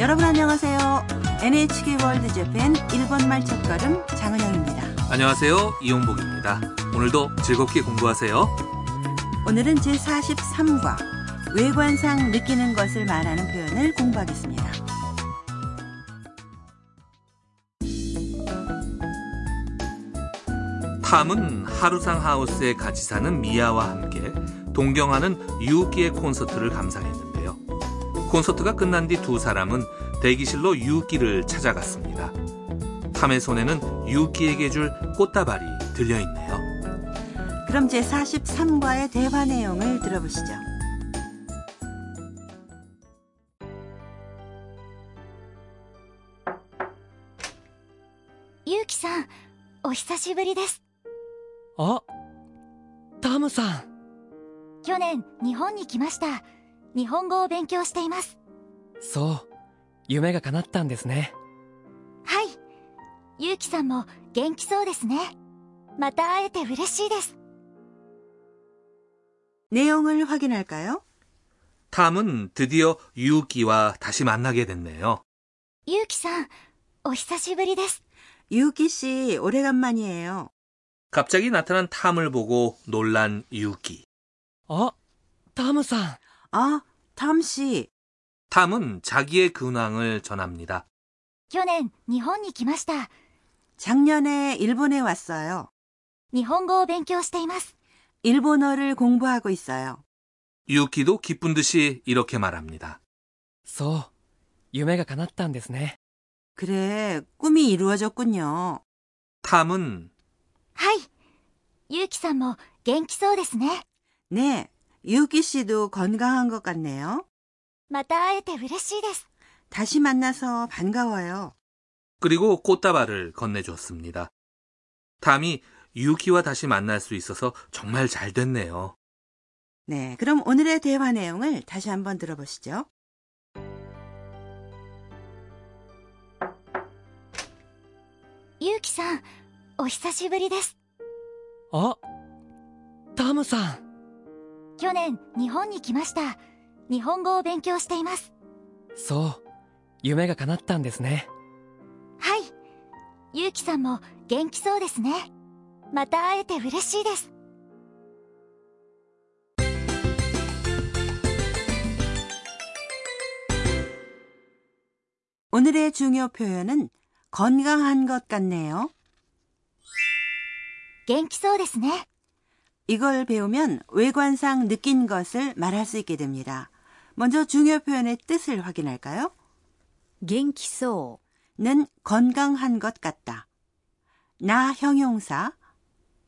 여러분 안녕하세요. NHK 월드 재팬 일본말 첫걸음 장은영입니다. 안녕하세요. 이용복입니다. 오늘도 즐겁게 공부하세요. 오늘은 제43과 외관상 느끼는 것을 말하는 표현을 공부하겠습니다. 탐은 하루상 하우스에 같이 사는 미아와 함께 동경하는 유우키의 콘서트를 감상했는데요. 콘서트가 끝난 뒤 두 사람은 대기실로 유우키를 찾아갔습니다. 탐의 손에는 유우키에게 줄 꽃다발이 들려있네요. 그럼 제43과의 대화 내용을 들어보시죠. ゆうきさん、お久しぶりです。あタムさん去年、日本に来ました。 日本語を勉強しています。そう夢が叶ったんですねはい。ゆうきさんも元気そうですね。また会えて嬉しいです。 내용을 확인할까요? 탐은 드디어 유우키와 다시 만나게 됐네요. ゆうきさん、お久しぶりです。 유키 씨 오래간만이에요. 갑자기 나타난 탐을 보고 놀란 유우키. あタムさん 아, 탐 씨. 탐은 자기의 근황을 전합니다. 去年、日本に来ました。 작년에 일본에 왔어요. 日本語を勉強しています。 일본어를 공부하고 있어요. 유우키도 기쁜 듯이 이렇게 말합니다. そう夢が叶ったんですね 그래, 꿈이 이루어졌군요. 탐은 はい。ゆうきさんも元気そうですね。 네, 유키 씨도 건강한 것 같네요. また会えて嬉しいです。 다시 만나서 반가워요. 그리고 꽃다발을 건네줬습니다. 탐이 유우키와 다시 만날 수 있어서 정말 잘 됐네요. 네, 그럼 오늘의 대화 내용을 다시 한번 들어보시죠. ゆうきさん、お久しぶりです。あタムさん 去年、日本に来ました。日本語を勉強しています。そう夢が叶ったんですねはい。ゆうきさんも元気そうですね。また会えて嬉しいです。 오늘의 중요 표현은 건강한 것 같네요. 元気そうですね。 이걸 배우면 외관상 느낀 것을 말할 수 있게 됩니다. 먼저 중요 표현의 뜻을 확인할까요? 겐키소는 건강한 것 같다. 나 형용사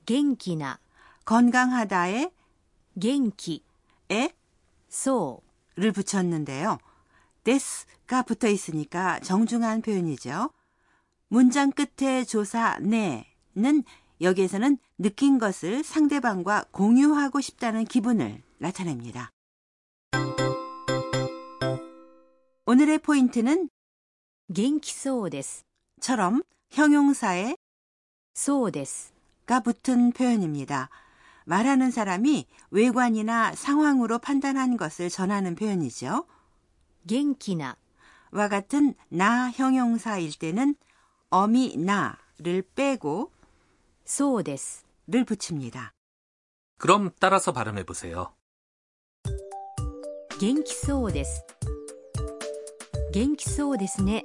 겐키나 건강하다에 겐키에 소를 붙였는데요. 데스가 붙어 있으니까 정중한 표현이죠. 문장 끝에 조사 네는 여기에서는 느낀 것을 상대방과 공유하고 싶다는 기분을 나타냅니다. 오늘의 포인트는 う。元気そうです。 처럼 형용사에 そうです。 가 붙은 표현입니다. 말하는 사람이 외관이나 상황으로 판단한 것을 전하는 표현이죠. 元気な。 와 같은 나 형용사일 때는 어미 나를 빼고 そうです。 를 붙입니다. 그럼 따라서 발음해 보세요. 元気そうです。元気そうですね。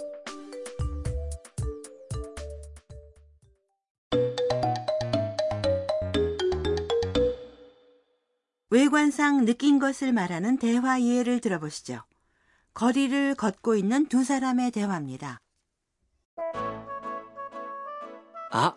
외관상 느낀 것을 말하는 대화 예를 들어보시죠. 거리를 걷고 있는 두 사람의 대화입니다. あ、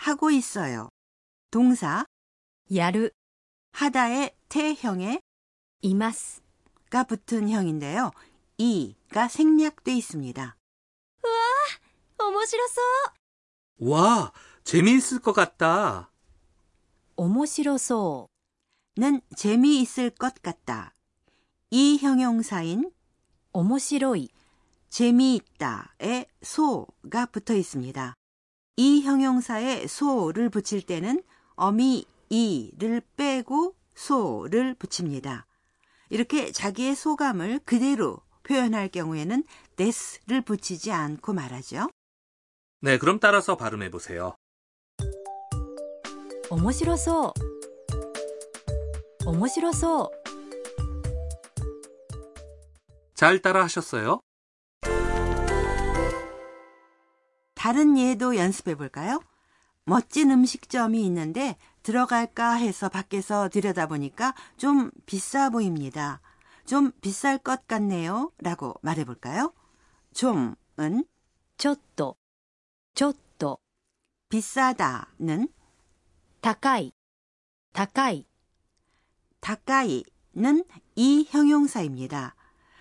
하고 있어요. 동사 やる。 하다의 태형에 います。 가 붙은 형인데요. 이가 생략돼 있습니다. 面白そう 와, 재미있을 것 같다. 面白そ 는 재미있을 것 같다. 이 형용사인 う面白い 재미있다에 소가 붙어 있습니다. 이 형용사에 소를 붙일 때는 어미 이를 빼고 소를 붙입니다. 이렇게 자기의 소감을 그대로 표현할 경우에는 데스를 붙이지 않고 말하죠. 네, 그럼 따라서 발음해 보세요. 面白そう面白そう 잘 따라 하셨어요? 다른 예도 연습해 볼까요? 멋진 음식점이 있는데 들어갈까 해서 밖에서 들여다보니까 좀 비싸 보입니다. 좀 비쌀 것 같네요. 라고 말해 볼까요? 좀은 ちょっとちょっと 비싸다는 高い高い 다까이는 이 형용사입니다.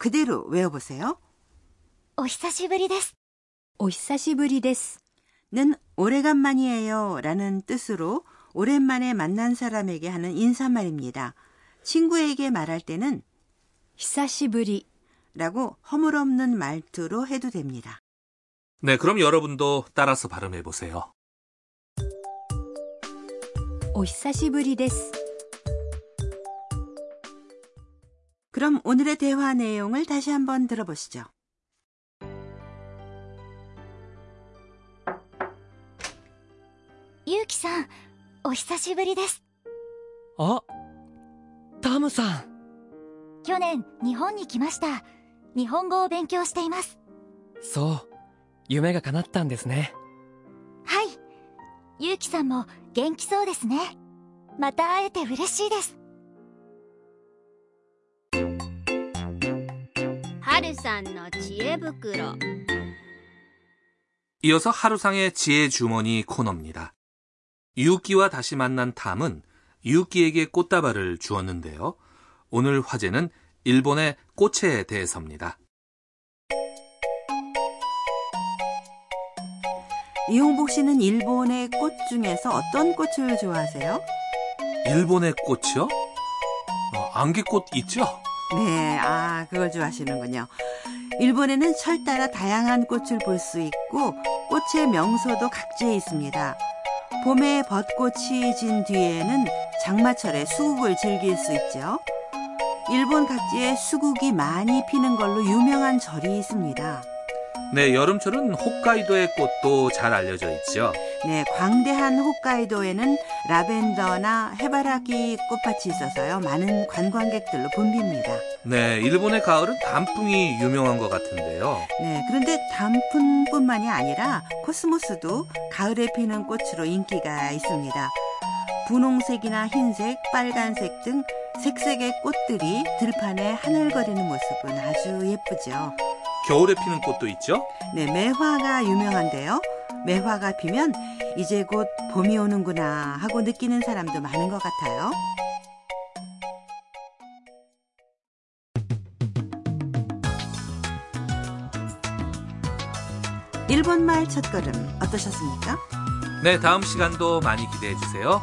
그대로 외워보세요. 어, 오히사시부리데스. 오히사시부리데스는 오래간만이에요 라는 뜻으로 오랜만에 만난 사람에게 하는 인사말입니다. 친구에게 말할 때는 히사시부리 라고 허물없는 말투로 해도 됩니다. 네, 그럼 여러분도 따라서 발음해 보세요. 오히사시부리데스. 그럼 오늘의 대화 내용을 다시 한번 들어보시죠. ゆうきさんお久しぶりですあタムさん去年日本に来ました日本語を勉強していますそう夢が叶ったんですねはいゆうきさんも元気そうですねまた会えて嬉しいです 하루산 너 지혜 부끄러 이어서 하루상의 지혜 주머니 코너입니다. 유우끼와 다시 만난 탐은 유우끼에게 꽃다발을 주었는데요. 오늘 화제는 일본의 꽃에 대해서입니다. 이용복 씨는 일본의 꽃 중에서 어떤 꽃을 좋아하세요? 일본의 꽃이요? 어, 안개꽃 있죠? 네, 아, 그걸 좋아하시는군요. 일본에는 철 따라 다양한 꽃을 볼 수 있고 꽃의 명소도 각지에 있습니다. 봄에 벚꽃이 진 뒤에는 장마철에 수국을 즐길 수 있죠. 일본 각지에 수국이 많이 피는 걸로 유명한 절이 있습니다. 네, 여름철은 홋카이도의 꽃도 잘 알려져 있죠. 네, 광대한 홋카이도에는 라벤더나 해바라기 꽃밭이 있어서요. 많은 관광객들로 붐빕니다. 네, 일본의 가을은 단풍이 유명한 것 같은데요. 네, 그런데 단풍뿐만이 아니라 코스모스도 가을에 피는 꽃으로 인기가 있습니다. 분홍색이나 흰색, 빨간색 등 색색의 꽃들이 들판에 하늘거리는 모습은 아주 예쁘죠. 겨울에 피는 꽃도 있죠? 네, 매화가 유명한데요. 매화가 피면 이제 곧 봄이 오는구나 하고 느끼는 사람도 많은 것 같아요. 일본말 첫걸음 어떠셨습니까? 네, 다음 시간도 많이 기대해 주세요.